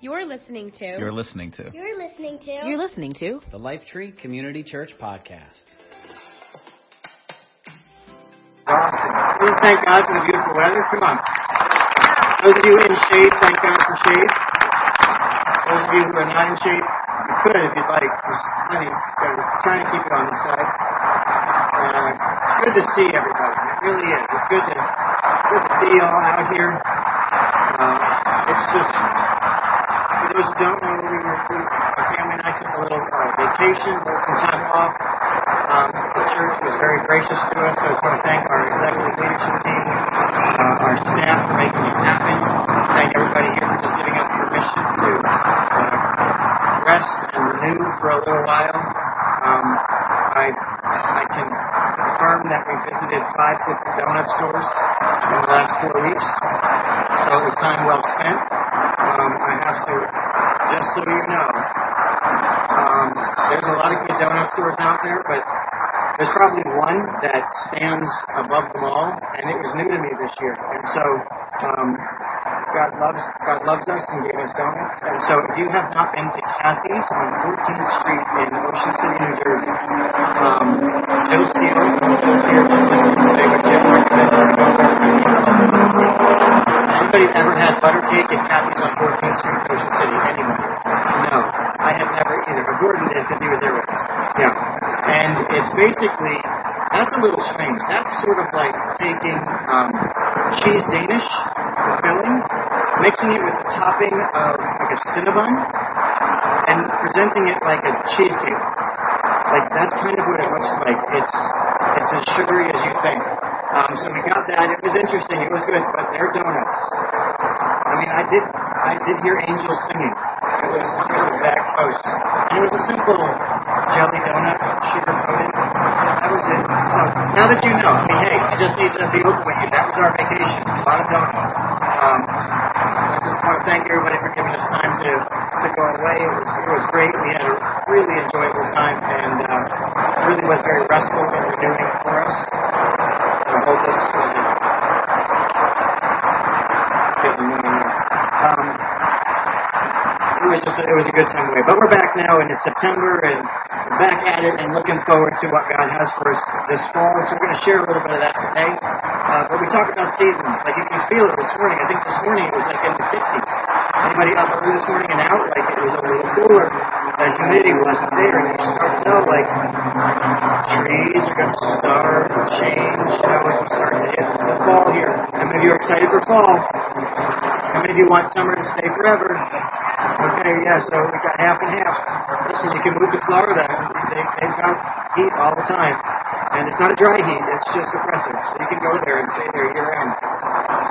You're listening to. You're listening to. You're listening to. You're listening to the Lifetree Community Church Podcast. Awesome. Please thank God for the beautiful weather. Come on. Those of you in shade, thank God for shade. Those of you who are not in shade, you could if you'd like. There's plenty. So we're trying to keep it on this side. Uh, it's good to see everybody. It really is. It's good to good to see you all out here. Uh, it's just who don't know, we were we, my family and I took a little uh, vacation, a little some time off. Um, the church was very gracious to us. I just want to thank our executive leadership team, uh, our staff for making it happen. Thank everybody here for just giving us permission to uh, rest and renew for a little while. Um, I I can confirm that we visited five different donut stores in the last four weeks, so it was time well spent. Um, I have to, just so you know, um, there's a lot of good donut stores out there, but there's probably one that stands above them all, and it was new to me this year. And so um, God loves God loves us and gave us donuts. And so if you have not been to Kathy's on 14th Street in Ocean City, New Jersey, um, Joe Steele, here just today, Jim Anybody ever had butter cake at Kathy's on 14th Street, Ocean City? No, I have never because he was there with us. Yeah, and it's basically that's a little strange. That's sort of like taking um, cheese Danish, the filling, mixing it with the topping of like a cinnabon, and presenting it like a cheesecake. Like that's kind of what it looks like. It's it's as sugary as you think. Um, so we got that. It was interesting. It was good, but they're donuts. I mean, I did I did hear angels singing. It was it was that close. It was a simple jelly donut, sugar coated. That was it. So now that you know, I mean, hey, I just need to be open with you. That was our vacation. A lot of donuts. Um, I just want to thank everybody for giving us time to to go away. It was it was great. We had a really enjoyable time, and uh, really was very restful and renewing for us. And I hope this. Uh, it's getting annoying. Um, it was just a, it was a good time away. But we're back now, it's September, and back at it, and looking forward to what God has for us this fall. So we're going to share a little bit of that today. Uh, but we talk about seasons. Like you can feel it this morning. I think this morning it was like in the 60s. Anybody up early this morning and out? Like it was a little cooler. The humidity wasn't there, and you start to know like trees are going to start to change. You know, as we start to hit the fall here. How many of you are excited for fall? How many of you want summer to stay forever? Okay, yeah, so we got half and half. Listen, you can move to Florida. They, they've got heat all the time. And it's not a dry heat, it's just oppressive. So you can go there and stay there year round.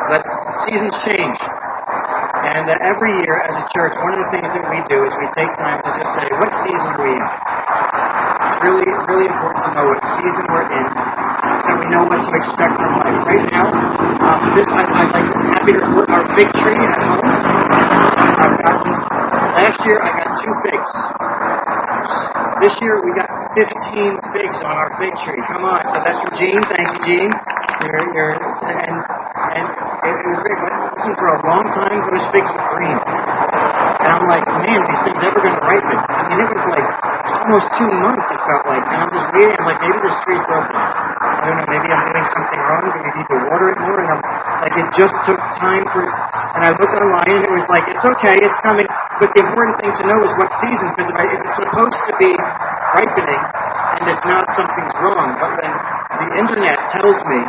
But seasons change. And uh, every year as a church, one of the things that we do is we take time to just say, what season are we in? It's really, really important to know what season we're in so we know what to expect from life. Right now, um, this I, I'd like to, happy to report our fig tree at home. I've gotten, last year I got two figs. This year we got 15 figs on our fig tree. Come on, so that's for Gene. Thank you, Gene. You're, you're, and and it, it was great. But listen, for a long time those figs were green, and I'm like, man, these things ever going to ripen? I mean, it was like almost two months. It felt like, and I'm just waiting. I'm like, maybe this tree's broken. I don't know. Maybe I'm doing something wrong. Do we need to water it more? And I'm like, it just took time for it. And I looked online, and it was like, it's okay, it's coming. But the important thing to know is what season, because if, it's supposed to be ripening and it's not, something's wrong. But then the internet tells me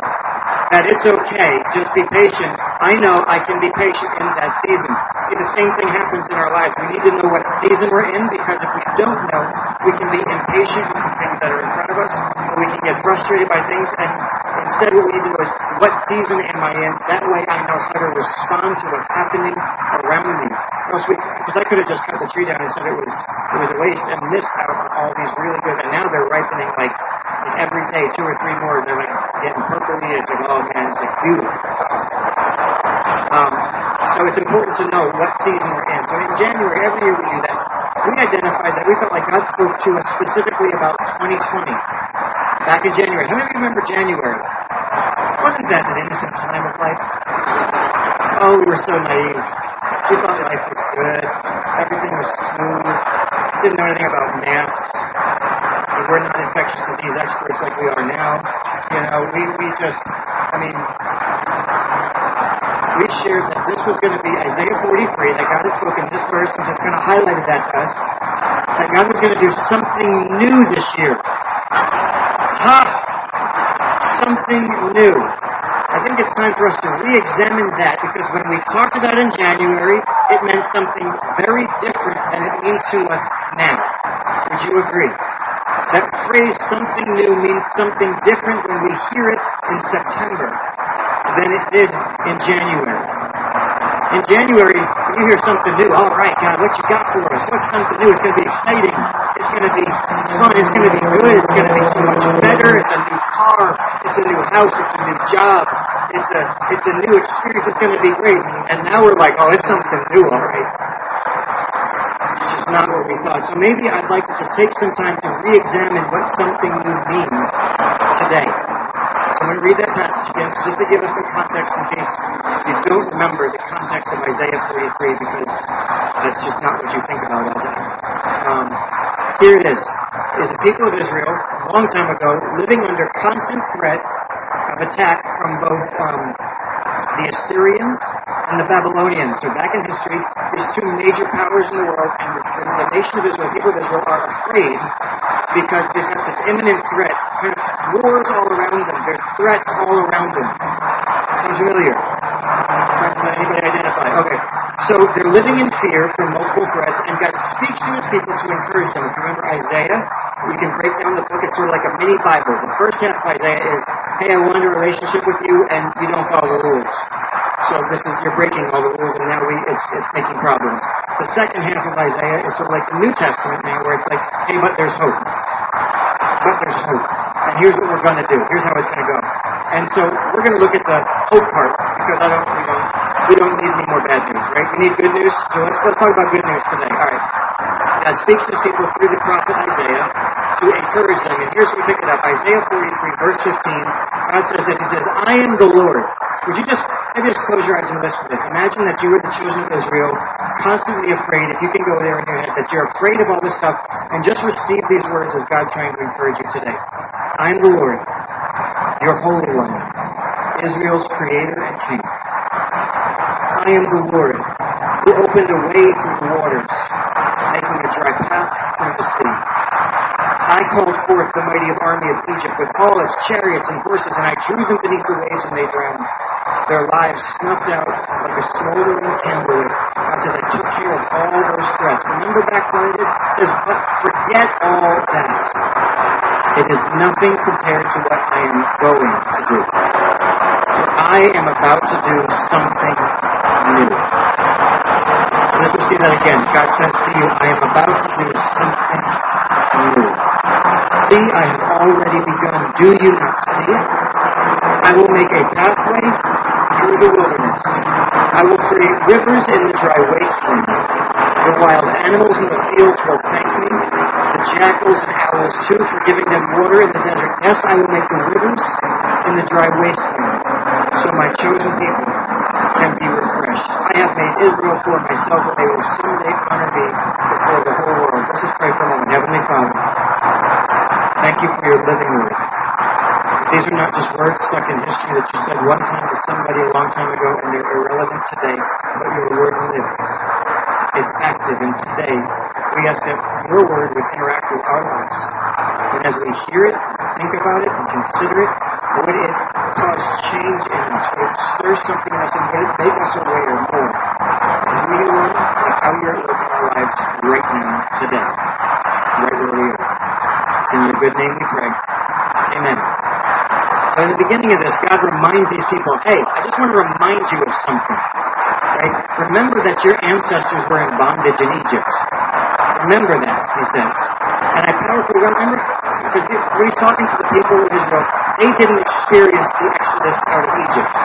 that it's okay, just be patient. I know I can be patient in that season. See, the same thing happens in our lives. We need to know what season we're in because if we don't know, we can be impatient with the things that are in front of us, or we can get frustrated by things, and instead what we need to know is what season am I in? That way I know how to respond to what's happening around me. Because I could have just cut the tree down and said it was it was a waste and missed out on all these really good, and now they're ripening like every day, two or three more. They're like getting purpley. It's like, oh man, it's like beautiful. It's awesome. Um, so it's important to know what season we're in. So in January, every year we do that. We identified that we felt like God spoke to us specifically about 2020 back in January. How many of you remember January? Wasn't that an innocent time of life? Oh, we were so naive. We thought life was good. Everything was smooth. Didn't know anything about masks. We were not infectious disease experts like we are now. You know, we, we just, I mean, we shared that this was going to be Isaiah 43, that God had spoken this verse and just kind of highlighted that to us, that God was going to do something new this year. Ha! Something new. I think it's time for us to re-examine that because when we talked about it in January, it meant something very different than it means to us now. Would you agree? That phrase, something new, means something different when we hear it in September than it did in January. In January, when you hear something new, all right, God, what you got for us? What's something new? It's going to be exciting. It's going to be fun. It's going to be good. It's going to be so much better. It's a new car. It's a new house. It's a new job. It's a it's a new experience. It's going to be great. And now we're like, oh, it's something new, all right. It's just not what we thought. So maybe I'd like to just take some time to re-examine what something new means today. So I'm going to read that passage again, so just to give us some context in case you don't remember the context of Isaiah 43, because that's just not what you think about all day. Um, here it is. Is the people of Israel, a long time ago, living under constant threat of attack from both um, the Assyrians and the Babylonians. So back in history, these two major powers in the world, and the, the nation of Israel, people of Israel, are afraid because they've got this imminent threat. Kind of wars all around them. There's threats all around them. Sound familiar? Identify? Okay. So they're living in fear from multiple threats, and God speaks to his people to encourage them. If you remember Isaiah, we can break down the book. It's sort of like a mini Bible. The first half of Isaiah is, hey, I wanted a relationship with you, and you don't follow the rules. So this is you're breaking all the rules, and now we it's it's making problems. The second half of Isaiah is sort of like the New Testament now, where it's like, hey, but there's hope. But there's hope. And here's what we're going to do. Here's how it's going to go. And so we're going to look at the hope part because I don't we don't we don't need any more bad news, right? We need good news. So let's let's talk about good news today. All right. God speaks to his people through the prophet Isaiah to encourage them. And here's what we pick it up. Isaiah 43, verse 15. God says this. He says, I am the Lord. Would you just maybe just close your eyes and listen to this? Imagine that you were the chosen of Israel, constantly afraid, if you can go there in your head, that you're afraid of all this stuff, and just receive these words as God trying to encourage you today. I am the Lord, your Holy One, Israel's Creator and King. I am the Lord, who opened a way through the waters, making a dry path through the sea. I called forth the mighty army of Egypt with all its chariots and horses, and I drew them beneath the waves, and they drowned. Their lives snuffed out like a smoldering candlewick. God says, I took care of all those threats. Remember back when it says, but forget all that. It is nothing compared to what I am going to do. For I am about to do something new. Let's see that again. God says to you, I am about to do something new. See, I have already begun. Do you not see it? I will make a pathway through the wilderness. I will create rivers in the dry wasteland. The wild animals in the fields will thank me. The jackals and owls too for giving them water in the desert. Yes, I will make the rivers in the dry wasteland, so my chosen people can be refreshed. I have made Israel for myself, and they will someday honor me before the whole world. Let's pray for moment. Heavenly Father, thank you for your living word. These are not just words stuck in history that you said one time to somebody a long time ago and they're irrelevant today, but your word lives. It's active, and today we ask that your word would interact with our lives. And as we hear it, think about it, and consider it, would it cause change in us? Would it stir something in us, and would it make us aware more you are and how you're at work in our lives right now, today, right where we are? It's in your good name we pray. So in the beginning of this, God reminds these people, hey, I just want to remind you of something. Right? Remember that your ancestors were in bondage in Egypt. Remember that, he says. And I powerfully remember, because when he's talking to the people of Israel, they didn't experience the exodus out of Egypt.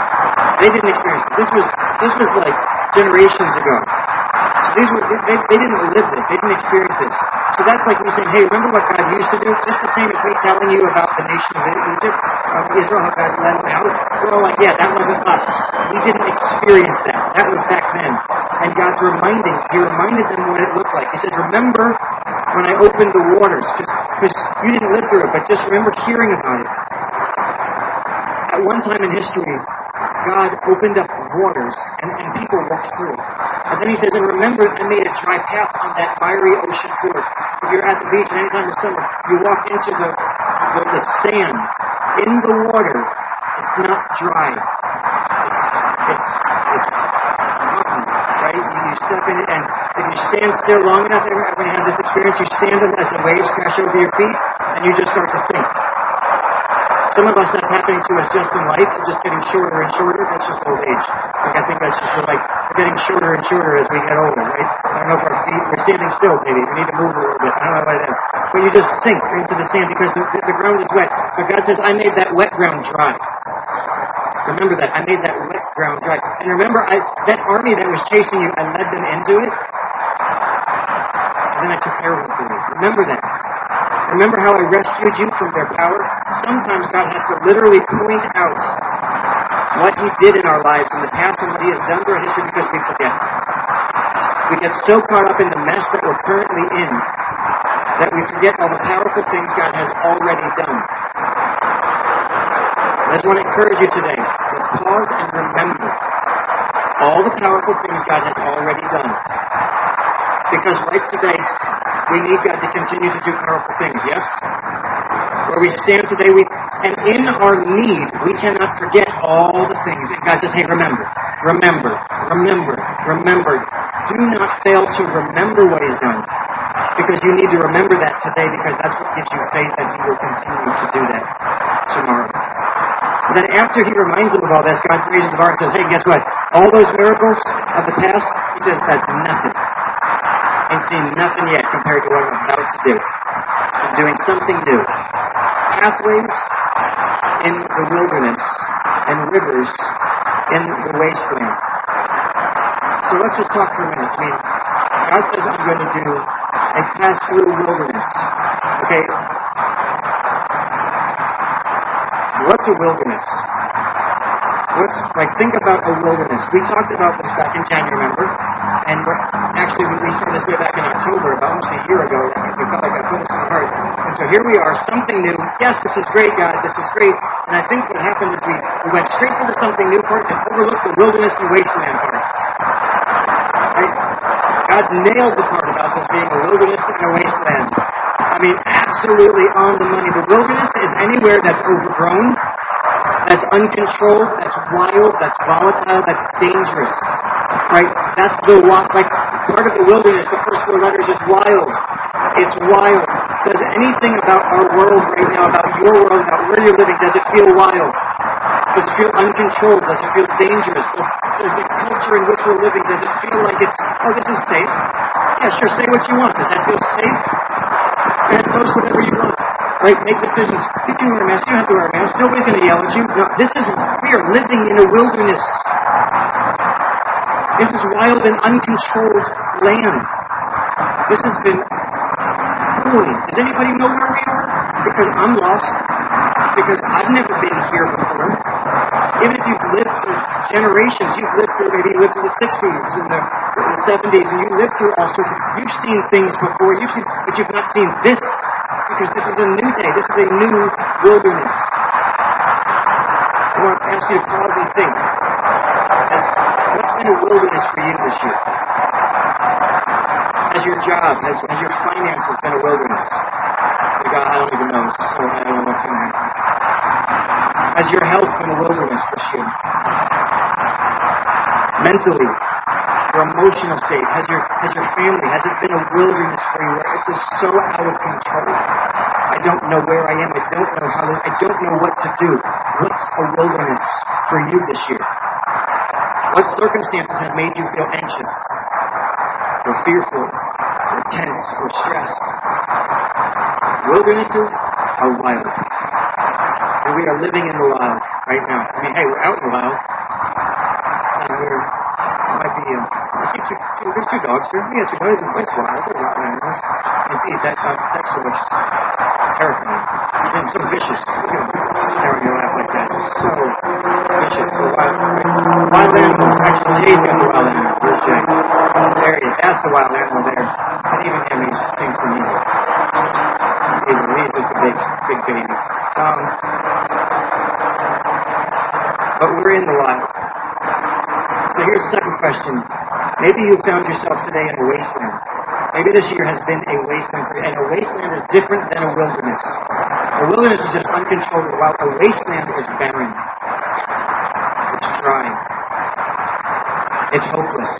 They didn't experience it. This was, this was like generations ago. So these were, they, they didn't live this. They didn't experience this. So that's like me saying, hey, remember what God used to do? Just the same as me telling you about the nation of Egypt. of Israel, how God led them out, we're all like, yeah, that wasn't us. We didn't experience that. That was back then. And God's reminding, He reminded them what it looked like. He says, remember when I opened the waters, because you didn't live through it, but just remember hearing about it. At one time in history, God opened up waters and, and people walked through. And then he says, and remember, I made a dry path on that fiery ocean floor. If you're at the beach anytime in summer, you walk into the, the, the sand in the water. It's not dry. It's, it's, it's rocky, right? You, you step in it, and if you stand still long enough, everybody has this experience, you stand and as the waves crash over your feet, and you just start to sink. Some of us, that's happening to us just in life. Just getting shorter and shorter. That's just old age. Like, I think that's just like getting shorter and shorter as we get older, right? I don't know if our feet, we're standing still, maybe. We need to move a little bit. I don't know what it is. But you just sink into the sand because the, the, the ground is wet. But God says, I made that wet ground dry. Remember that. I made that wet ground dry. And remember, I, that army that was chasing you, I led them into it. And then I took care of them for you. Remember that. Remember how I rescued you from their power? Sometimes God has to literally point out what He did in our lives in the past and what He has done through our history because we forget. We get so caught up in the mess that we're currently in that we forget all the powerful things God has already done. I just want to encourage you today. Let's pause and remember all the powerful things God has already done. Because right today, we need God to continue to do powerful things, yes? Where we stand today, we and in our need, we cannot forget all the things. And God says, hey, remember, remember, remember, remember. Do not fail to remember what He's done. Because you need to remember that today because that's what gives you faith that He will continue to do that tomorrow. And then after He reminds them of all this, God raises the bar and says, hey, guess what? All those miracles of the past, He says, that's nothing and seen nothing yet compared to what I'm about to do. I'm doing something new. Pathways in the wilderness and rivers in the wasteland. So let's just talk for a minute. I mean, God says I'm going to do a pass through wilderness. Okay? What's a wilderness? What's like think about a wilderness. We talked about this back in January, remember? And we're, actually we started this way back in October, about almost a year ago. We felt like God put us in our heart. And so here we are, something new. Yes, this is great, God. This is great. And I think what happened is we, we went straight the something new part and overlooked the wilderness and wasteland part. Right? God nailed the part about this being a wilderness and a wasteland. I mean, absolutely on the money. The wilderness is anywhere that's overgrown, that's uncontrolled, that's wild, that's volatile, that's dangerous. Right? That's the wild. like part of the wilderness. The first four letters is wild. It's wild. Does anything about our world right now, about your world, about where you're living, does it feel wild? Does it feel uncontrolled? Does it feel dangerous? Does, does the culture in which we're living, does it feel like it's, oh, this is safe? Yeah, sure, say what you want. Does that feel safe? And post whatever you want. Right? Make decisions. You can wear a mask. You don't have to wear a mask. Nobody's going to yell at you. No, this is, we are living in a wilderness. This is wild and uncontrolled land. This has been holy. Does anybody know where we are? Because I'm lost. Because I've never been here before. Even if you've lived through generations, you've lived through, maybe you lived through the 60s and the, the 70s, and you lived through all sorts of, you've seen things before, you've seen, but you've not seen this. Because this is a new day. This is a new wilderness. I want to ask you to pause and think. What's been a wilderness for you this year? Has your job, has, has your finances been a wilderness? Like, I don't even know. So I don't know what's going to happen. Has your health been a wilderness this year? Mentally, your emotional state, has your has your family, has it been a wilderness for you? It's just so out of control. I don't know where I am. I don't know how. To, I don't know what to do. What's a wilderness for you this year? What circumstances have made you feel anxious, or fearful, or tense, or stressed? Wildernesses are wild. And we are living in the wild right now. I mean, hey, we're out in the wild. And we're, it might be, uh, I see two, two, there's two dogs here. Got two dogs. It's wild. They're wild animals. Indeed, that, uh, that's so much terrifying. And so vicious. Look at them. Sit there on your lap like that. Just so vicious. The wild, wild animals. Actually, Jay's got the wild animal. Where's Jay? There he is. That's the wild animal there. And even him, he's Kingston. He's, he's, he's just a big, big baby. Um, but we're in the wild. So here's the second question. Maybe you found yourself today in a wasteland. Maybe this year has been a wasteland, and a wasteland is different than a wilderness. A wilderness is just uncontrolled, while a wasteland is barren. It's dry. It's hopeless.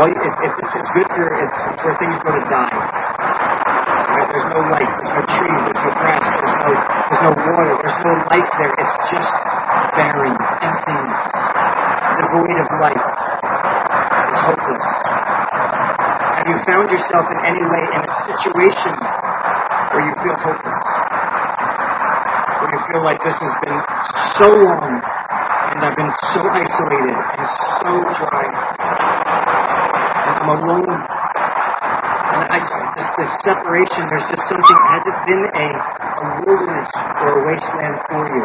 All you, it's, it's, it's, it's good for it's, it's where things go to die. Right? There's no life. There's no trees. There's no grass. There's no there's no water. There's no life there. It's just barren, emptiness, devoid of life. It's hopeless. Have you found yourself in any way in a situation where you feel hopeless? Where you feel like this has been so long and I've been so isolated and so dry and I'm alone. And I, this, this separation, there's just something, has it been a, a wilderness or a wasteland for you?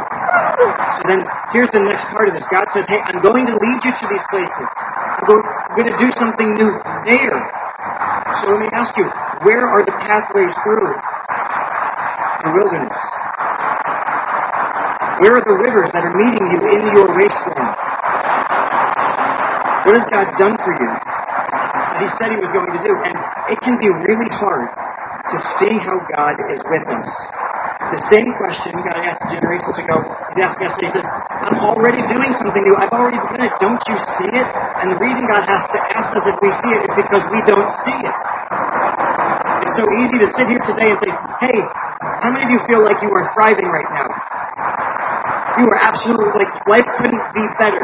So then, here's the next part of this. God says, hey, I'm going to lead you to these places. I'm going, I'm going to do something new there. So let me ask you, where are the pathways through the wilderness? Where are the rivers that are meeting you in your wasteland? What has God done for you that He said He was going to do? And it can be really hard to see how God is with us. The same question God asked generations ago, He's asking us. He says, I'm already doing something new. I've already begun it. Don't you see it? And the reason God has to ask us if we see it is because we don't see it. It's so easy to sit here today and say, hey, how many of you feel like you are thriving right now? You are absolutely like life couldn't be better.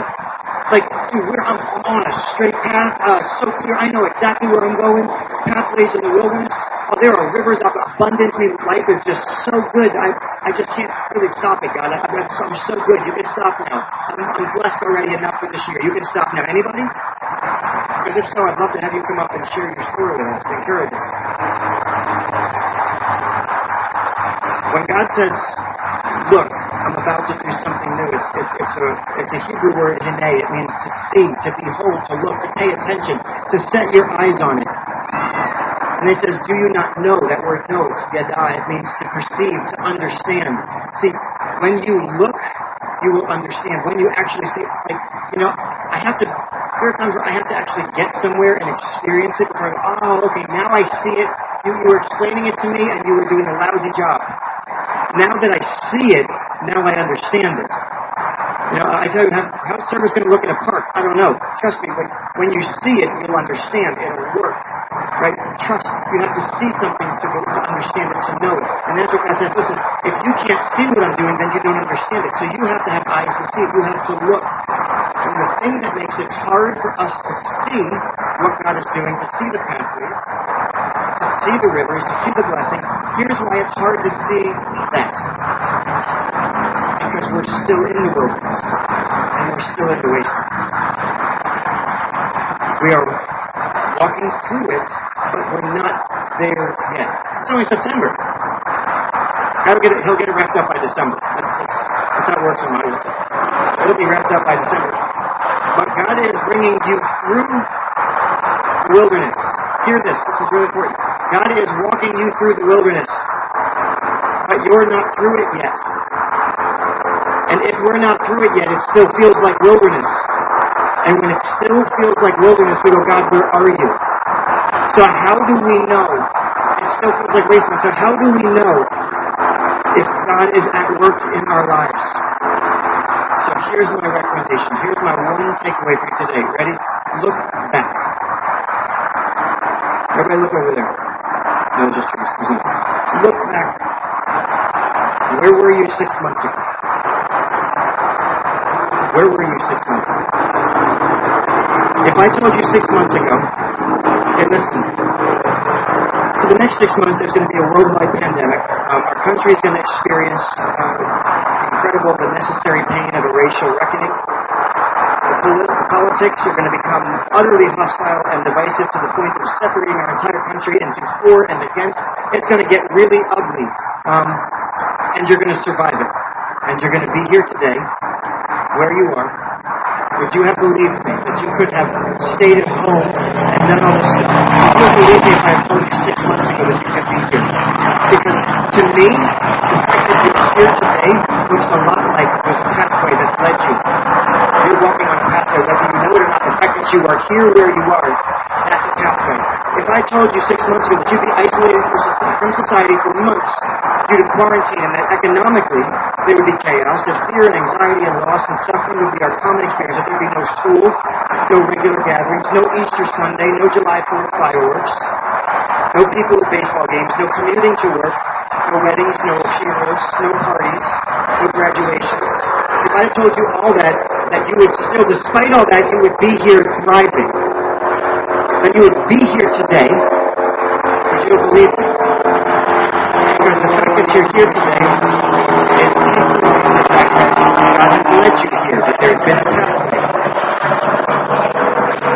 Like, dude, I'm on a straight path, uh, so clear. I know exactly where I'm going. Pathways in the wilderness. Oh, there are rivers of abundance. I mean, life is just so good. I, I just can't really stop it, God. I, I'm, I'm so good. You can stop now. I'm, I'm blessed already enough for this year. You can stop now. Anybody? Because if so, I'd love to have you come up and share your story with us to encourage us. When God says, look, I'm about to do something new. It's, it's, it's, a, it's a Hebrew word, hine. It means to see, to behold, to look, to pay attention, to set your eyes on it. And he says, do you not know? That word know, yada. It means to perceive, to understand. See, when you look, you will understand. When you actually see, like, you know, I have to, there are times where I have to actually get somewhere and experience it before go, oh, okay, now I see it. You, you were explaining it to me and you were doing a lousy job. Now that I see it, now I understand it. Uh, you know, I tell you, how, service going to look in a park? I don't know. Trust me, when, when you see it, you'll understand. It'll work. Right? Trust. You have to see something to, to understand it, to know it. And that's what God says. Listen, if you can't see what I'm doing, then you don't understand it. So you have to have eyes to see it. You have to look. And the thing that makes it hard for us to see what God is doing, to see the pathways, to see the rivers, to see the blessing, here's why it's hard to see that. We're still in the wilderness. And we're still in the wasteland. We are walking through it, but we're not there yet. It's only September. Get it, he'll get it wrapped up by December. That's, that's, that's how it works in my world. So it'll be wrapped up by December. But God is bringing you through the wilderness. Hear this. This is really important. God is walking you through the wilderness. But you're not through it yet. And if we're not through it yet, it still feels like wilderness. And when it still feels like wilderness, we go, God, where are you? So how do we know? It still feels like wasteland. So how do we know if God is at work in our lives? So here's my recommendation. Here's my one takeaway for you today. Ready? Look back. Everybody look over there. No, just. Look back. Where were you six months ago? Where were you six months ago? If I told you six months ago, hey, listen, for the next six months there's going to be a worldwide pandemic. Um, our country is going to experience uh, incredible but necessary pain of a racial reckoning. The, polit- the politics are going to become utterly hostile and divisive to the point of separating our entire country into for and against. It's going to get really ugly, um, and you're going to survive it. and you're going to be here today, where you are, would you have believed me that you could have stayed at home and done all this stuff? Have believed me if I told you six months ago that you could be here? Because to me, the fact that you're here today looks a lot like there's a pathway that's led you. You're walking on a pathway, whether you know it or not. The fact that you are here where you are, that's a pathway. If I told you six months ago that you'd be isolated from society for months due to quarantine and that economically there would be chaos, that fear and anxiety and loss and suffering would be our common experience, there would be no school, no regular gatherings, no Easter Sunday, no July 4th fireworks, no people at baseball games, no commuting to work, no weddings, no funerals, no parties, no graduations. If I told you all that, that you would still, despite all that, you would be here thriving. That you would be here today, would you have believed me? Because the fact that you're here today is testimony to the fact that God has led you here, that there's been a pathway.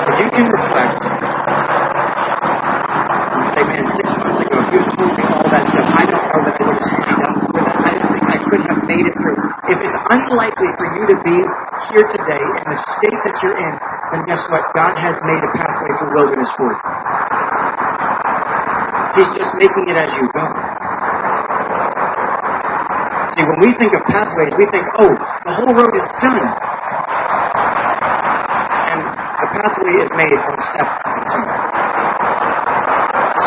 If you can reflect and say, man, six months ago, if you had told me all that stuff, I don't know that I would have signed up for that. I don't think I could have made it through. If it's unlikely for you to be here today in the state that you're in, then guess what? God has made a pathway through wilderness for you. He's just making it as you go. See, when we think of pathways, we think, oh, the whole road is done. And the pathway is made one step at a time.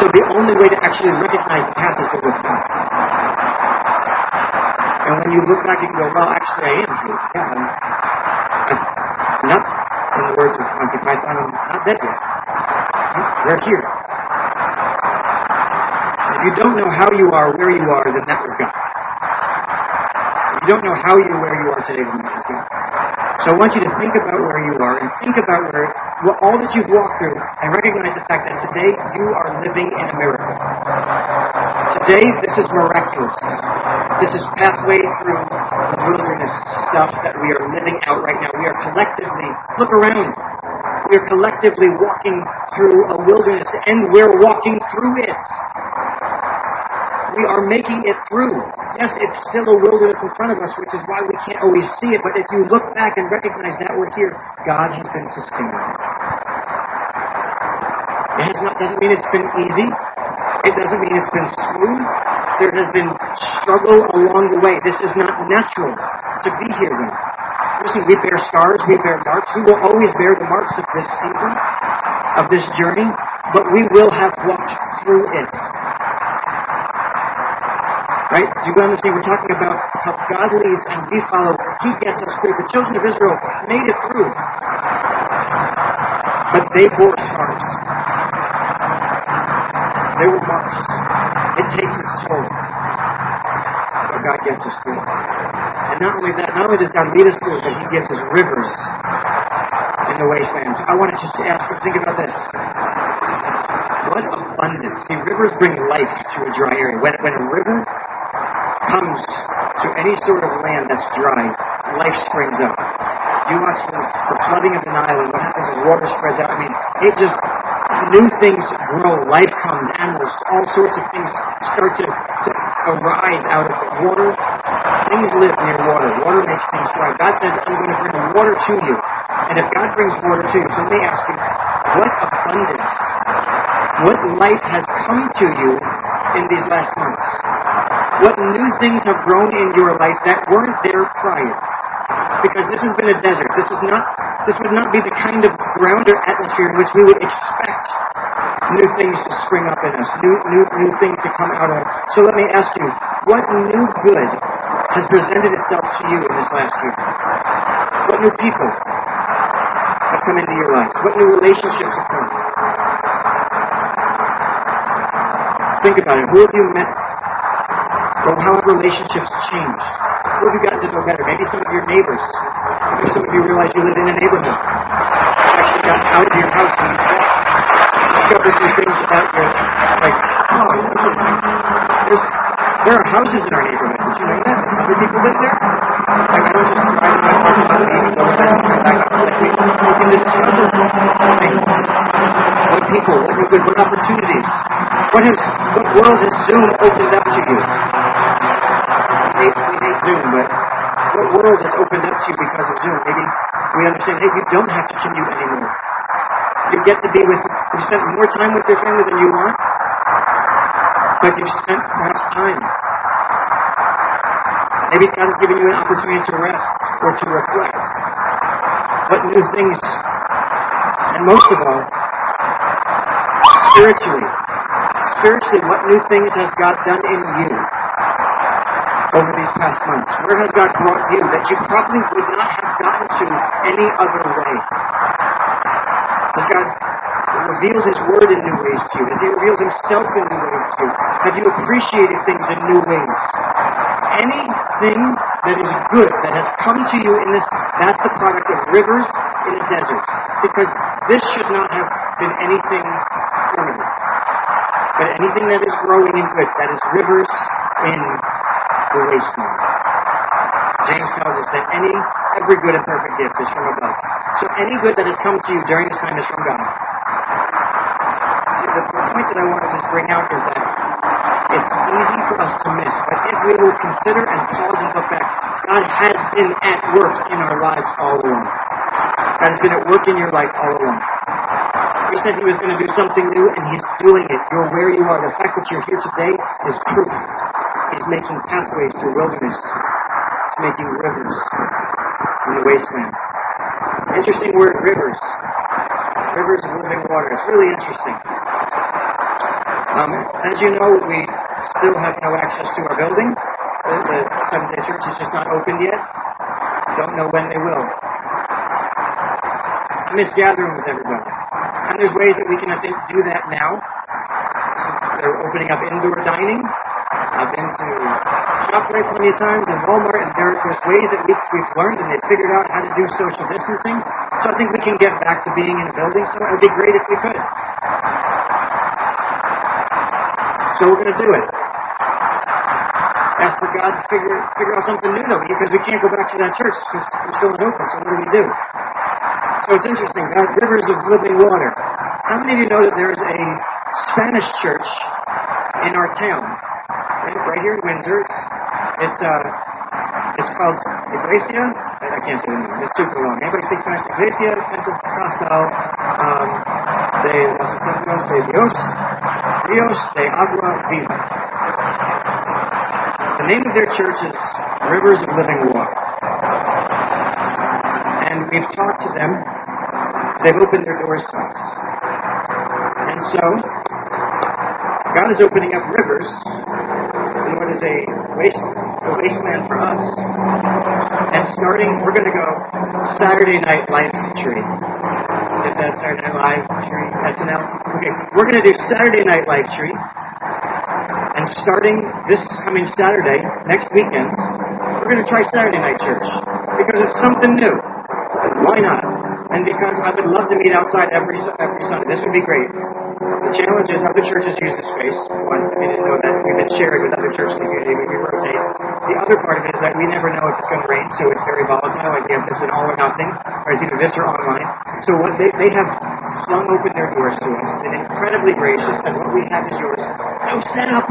So the only way to actually recognize the path is to look back. And when you look back, you can go, well, actually, I am here. Yeah, I'm, I'm not, in the words of Monty Python, I'm not dead yet. We're here. If you don't know how you are where you are, then that was God. If you don't know how you're where you are today, then that was God. So I want you to think about where you are and think about where what, all that you've walked through and recognize the fact that today you are living in a miracle. Today, this is miraculous. This is pathway through the wilderness stuff that we are living out right now. We are collectively, look around. We are collectively walking through a wilderness and we're walking through it. We are making it through. Yes, it's still a wilderness in front of us, which is why we can't always see it. But if you look back and recognize that we're here, God has been sustaining. It has not, doesn't mean it's been easy. It doesn't mean it's been smooth. There has been struggle along the way. This is not natural to be here. We bear scars, we bear marks. We will always bear the marks of this season, of this journey, but we will have walked through it. Right? Do you understand? We're talking about how God leads and we follow. He gets us through. The children of Israel made it through. But they bore scars. They were marks. It takes its toll. But God gets us through. Not only that, not only does God lead us through, but He gives us rivers in the wastelands. I want to just ask you to think about this. What abundance. See, rivers bring life to a dry area. When, when a river comes to any sort of land that's dry, life springs up. You watch the, the flooding of the Nile and what happens as water spreads out. I mean, it just, new things grow, life comes, animals, all sorts of things start to, to arise out of the water. Things live near water. Water makes things thrive. God says, I'm going to bring water to you. And if God brings water to you, so let me ask you, what abundance, what life has come to you in these last months? What new things have grown in your life that weren't there prior? Because this has been a desert. This is not this would not be the kind of ground or atmosphere in which we would expect new things to spring up in us, new new new things to come out of. So let me ask you, what new good has presented itself to you in this last year? What new people have come into your lives? What new relationships have come? Think about it. Who have you met? Or how have relationships changed? Who have you gotten to know better? Maybe some of your neighbors. Maybe some of you realize you live in a neighborhood. You actually got out of your house and discovered your, like, oh, listen, there's, there are houses in our neighborhood. Did you know that? Other people live there? Like, I don't just drive in my parking lot and even go back and come back. Like, we, we can discover things. What people, what new good, what opportunities. What has, what world has Zoom opened up to you? We hate, we hate Zoom, but what world has opened up to you because of Zoom. Maybe we understand, hey, you don't have to commute anymore. You get to be with, you spent more time with your family than you want, but you've spent perhaps time. Maybe God has given you an opportunity to rest or to reflect. What new things, and most of all, spiritually, spiritually, what new things has God done in you over these past months? Where has God brought you that you probably would not have gotten to any other way? Has God revealed His Word in new ways to you? Has He revealed Himself in new ways to you? Have you appreciated things in new ways? Anything that is good that has come to you in this, that's the product of rivers in a desert. Because this should not have been anything permanent. But anything that is growing and good, that is rivers in the wasteland. James tells us that any every good and perfect gift is from above. So any good that has come to you during this time is from God. See, the, the point that I want to just bring out is that it's easy for us to miss, but if we will consider and pause and look back, God has been at work in our lives all along. God has been at work in your life all along. He said He was going to do something new, and He's doing it. You're where you are. The fact that you're here today is proof. He's making pathways through wilderness. He's making rivers in the wasteland. Interesting word, rivers. Rivers of living water. It's really interesting. Um, as you know, we still have no access to our building. The, the Seventh day Church is just not opened yet. Don't know when they will. I miss gathering with everybody. And there's ways that we can, I think, do that now. Uh, They're opening up indoor dining. I've been to ShopRite plenty of times and Walmart, and there, there's ways that we, we've learned and they've figured out how to do social distancing. So I think we can get back to being in a building. So it would be great if we could. So we're going to do it. Ask for God to figure figure out something new though, because we can't go back to that church because we're still not open. So what do we do? So it's interesting. Rivers of living water. How many of you know that there's a Spanish church in our town? Right, right here in Windsor. It's it's uh it's called Iglesia. I, I can't say the name. It's super long. Anybody speak Spanish? Iglesia Pentecostal um, de los Santos de Dios, Rios de Agua Viva. The name of their church is Rivers of Living Water. And we've talked to them. They've opened their doors to us. And so, God is opening up rivers in what is a waste, a wasteland for us. And starting, we're going to go Saturday Night Live Tree. Get that Saturday Night Live Tree, SNL? Okay, we're going to do Saturday Night Live Tree. And starting this coming Saturday, next weekend, we're going to try Saturday Night Church. Because it's something new. Why not? And because I would love to meet outside every every Sunday. This would be great. The challenge is other churches use the space. One, I didn't know that we've been sharing with other the community. We rotate. The other part of it is that we never know if it's going to rain, so it's very volatile. Like we have this an all or nothing, or it's either this or online. So what they, they have flung open their doors to us, been incredibly gracious, and what we have is yours. No setup.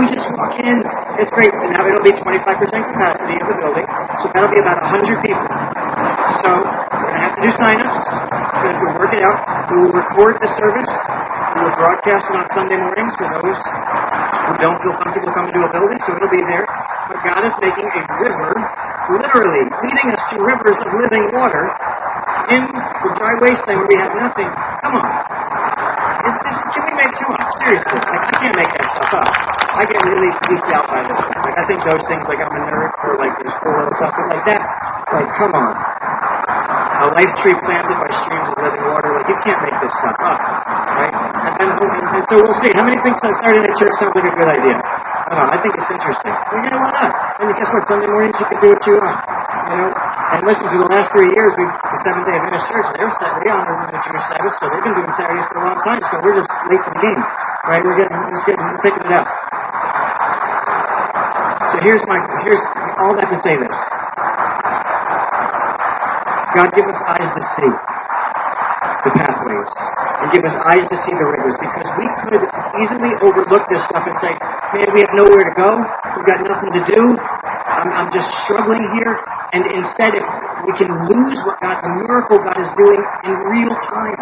We just walk in. It's great. And now it'll be 25% capacity of the building, so that'll be about 100 people. So do sign-ups. We're going to work it out. We will record the service. We will broadcast it on Sunday mornings for those who don't feel comfortable coming to a building, so it'll be there. But God is making a river, literally leading us to rivers of living water in the dry wasteland where we have nothing. Come on. Is this, can we make, come on, seriously. Like, I can't make that stuff up. I get really geeked out by this stuff. Like, I think those things, like, I'm a nerd for, like, this cool little stuff, like, that, like, come on. A life tree planted by streams of living water, like, you can't make this stuff up, right? And, and, and, so we'll see. How many things think Saturday Night Church sounds like a good idea? I don't know. I think it's interesting. Well, yeah, why not? And guess what? Sunday mornings you can do what you want. You know, and listen, for the last three years, we the Seventh Day Adventist Church, they're they honor the Jewish Sabbath, so they've been doing Saturdays for a long time. So we're just late to the game, right? We're getting, we're just getting, we're picking it up. So here's my, here's all that to say this. God, give us eyes to see the pathways and give us eyes to see the rivers because we could easily overlook this stuff and say, man, we have nowhere to go. We've got nothing to do. I'm, I'm just struggling here. And instead, we can lose what God, the miracle God is doing in real time,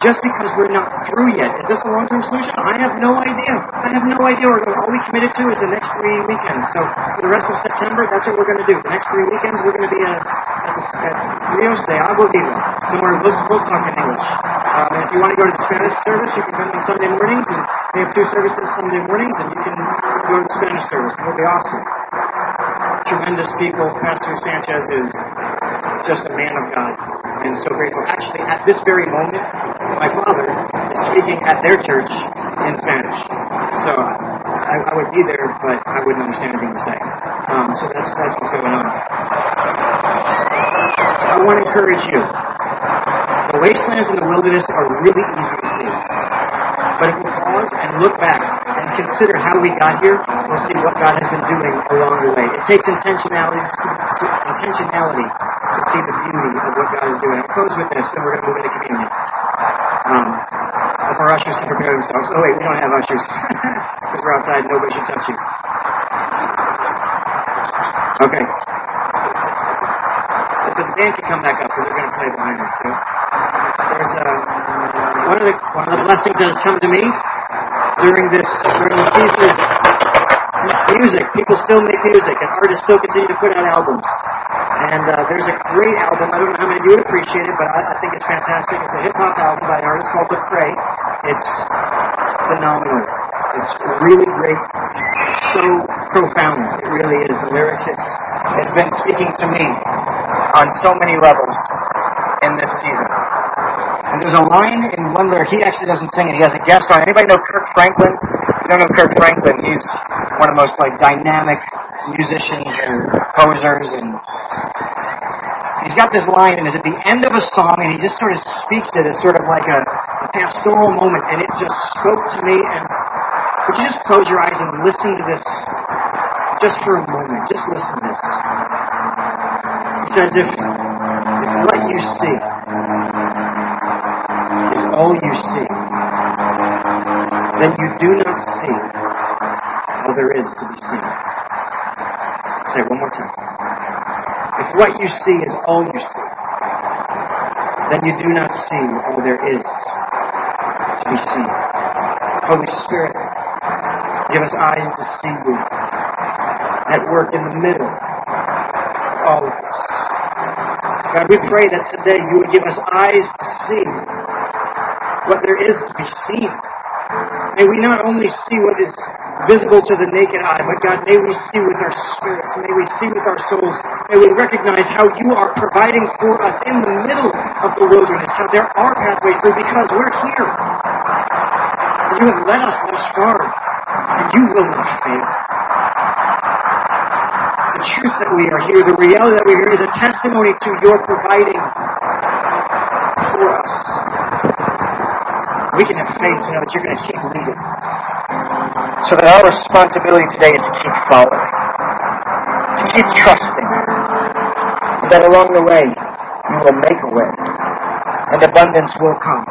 just because we're not through yet. Is this a long-term solution? I have no idea. I have no idea. We're going, all we committed to is the next three weekends. So for the rest of September, that's what we're going to do. The next three weekends, we're going to be at, at, the, at Rios de Agua Viva. Don't worry, we'll, we'll talk in English. Um, and if you want to go to the Spanish service, you can come on Sunday mornings, and we have two services Sunday mornings, and you can go to the Spanish service. It'll be awesome. Tremendous people. Pastor Sanchez is just a man of God and so grateful. Actually, at this very moment, my father is speaking at their church in Spanish. So I, I would be there, but I wouldn't understand anything to say. Um, so that's, that's what's going on. I want to encourage you. The wastelands and the wilderness are really easy to see. But if we pause and look back and consider how we got here, we'll see what God has been doing along the way. It takes intentionality to, intentionality to see the beauty of what God is doing. I'll close with this, then we're going to move into communion. Um, if our ushers can prepare themselves. Oh, wait, we don't have ushers. Because we're outside, nobody should touch you. Okay. The, the band can come back up because they're going to play behind us. So there's uh, one of the one of the blessings that has come to me during this during the season is music. People still make music, and artists still continue to put out albums. And uh, there's a great album. I don't know how many of you would appreciate it, but I, I think it's fantastic. It's a hip hop album by an artist called Lecrae. It's phenomenal. It's really great. So profound. It really is. The lyrics, it's, it's been speaking to me on so many levels in this season. There's a line in one lyric, he actually doesn't sing it, he has a guest on. Anybody know Kirk Franklin? You don't know Kirk Franklin, he's one of the most like dynamic musicians and posers and he's got this line and it's at the end of a song and he just sort of speaks it as sort of like a, a pastoral moment and it just spoke to me and would you just close your eyes and listen to this just for a moment? Just listen to this. He says, if, if what you see there is to be seen. Say one more time. If what you see is all you see, then you do not see all there is to be seen. Holy Spirit, give us eyes to see you at work in the middle of all of us. God, we pray that today you would give us eyes to see what there is to be seen. May we not only see what is visible to the naked eye, but God, may we see with our spirits, may we see with our souls, may we recognize how you are providing for us in the middle of the wilderness, how there are pathways through because we're here. And You have led us thus far, and you will not fail. The truth that we are here, the reality that we are here is a testimony to your providing for us. We can have faith to know that you're going to keep leading. So that our responsibility today is to keep following, to keep trusting, and that along the way you will make a way, and abundance will come.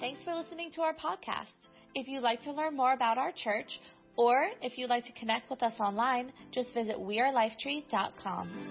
Thanks for listening to our podcast. If you'd like to learn more about our church, or if you'd like to connect with us online, just visit wearelifetree.com.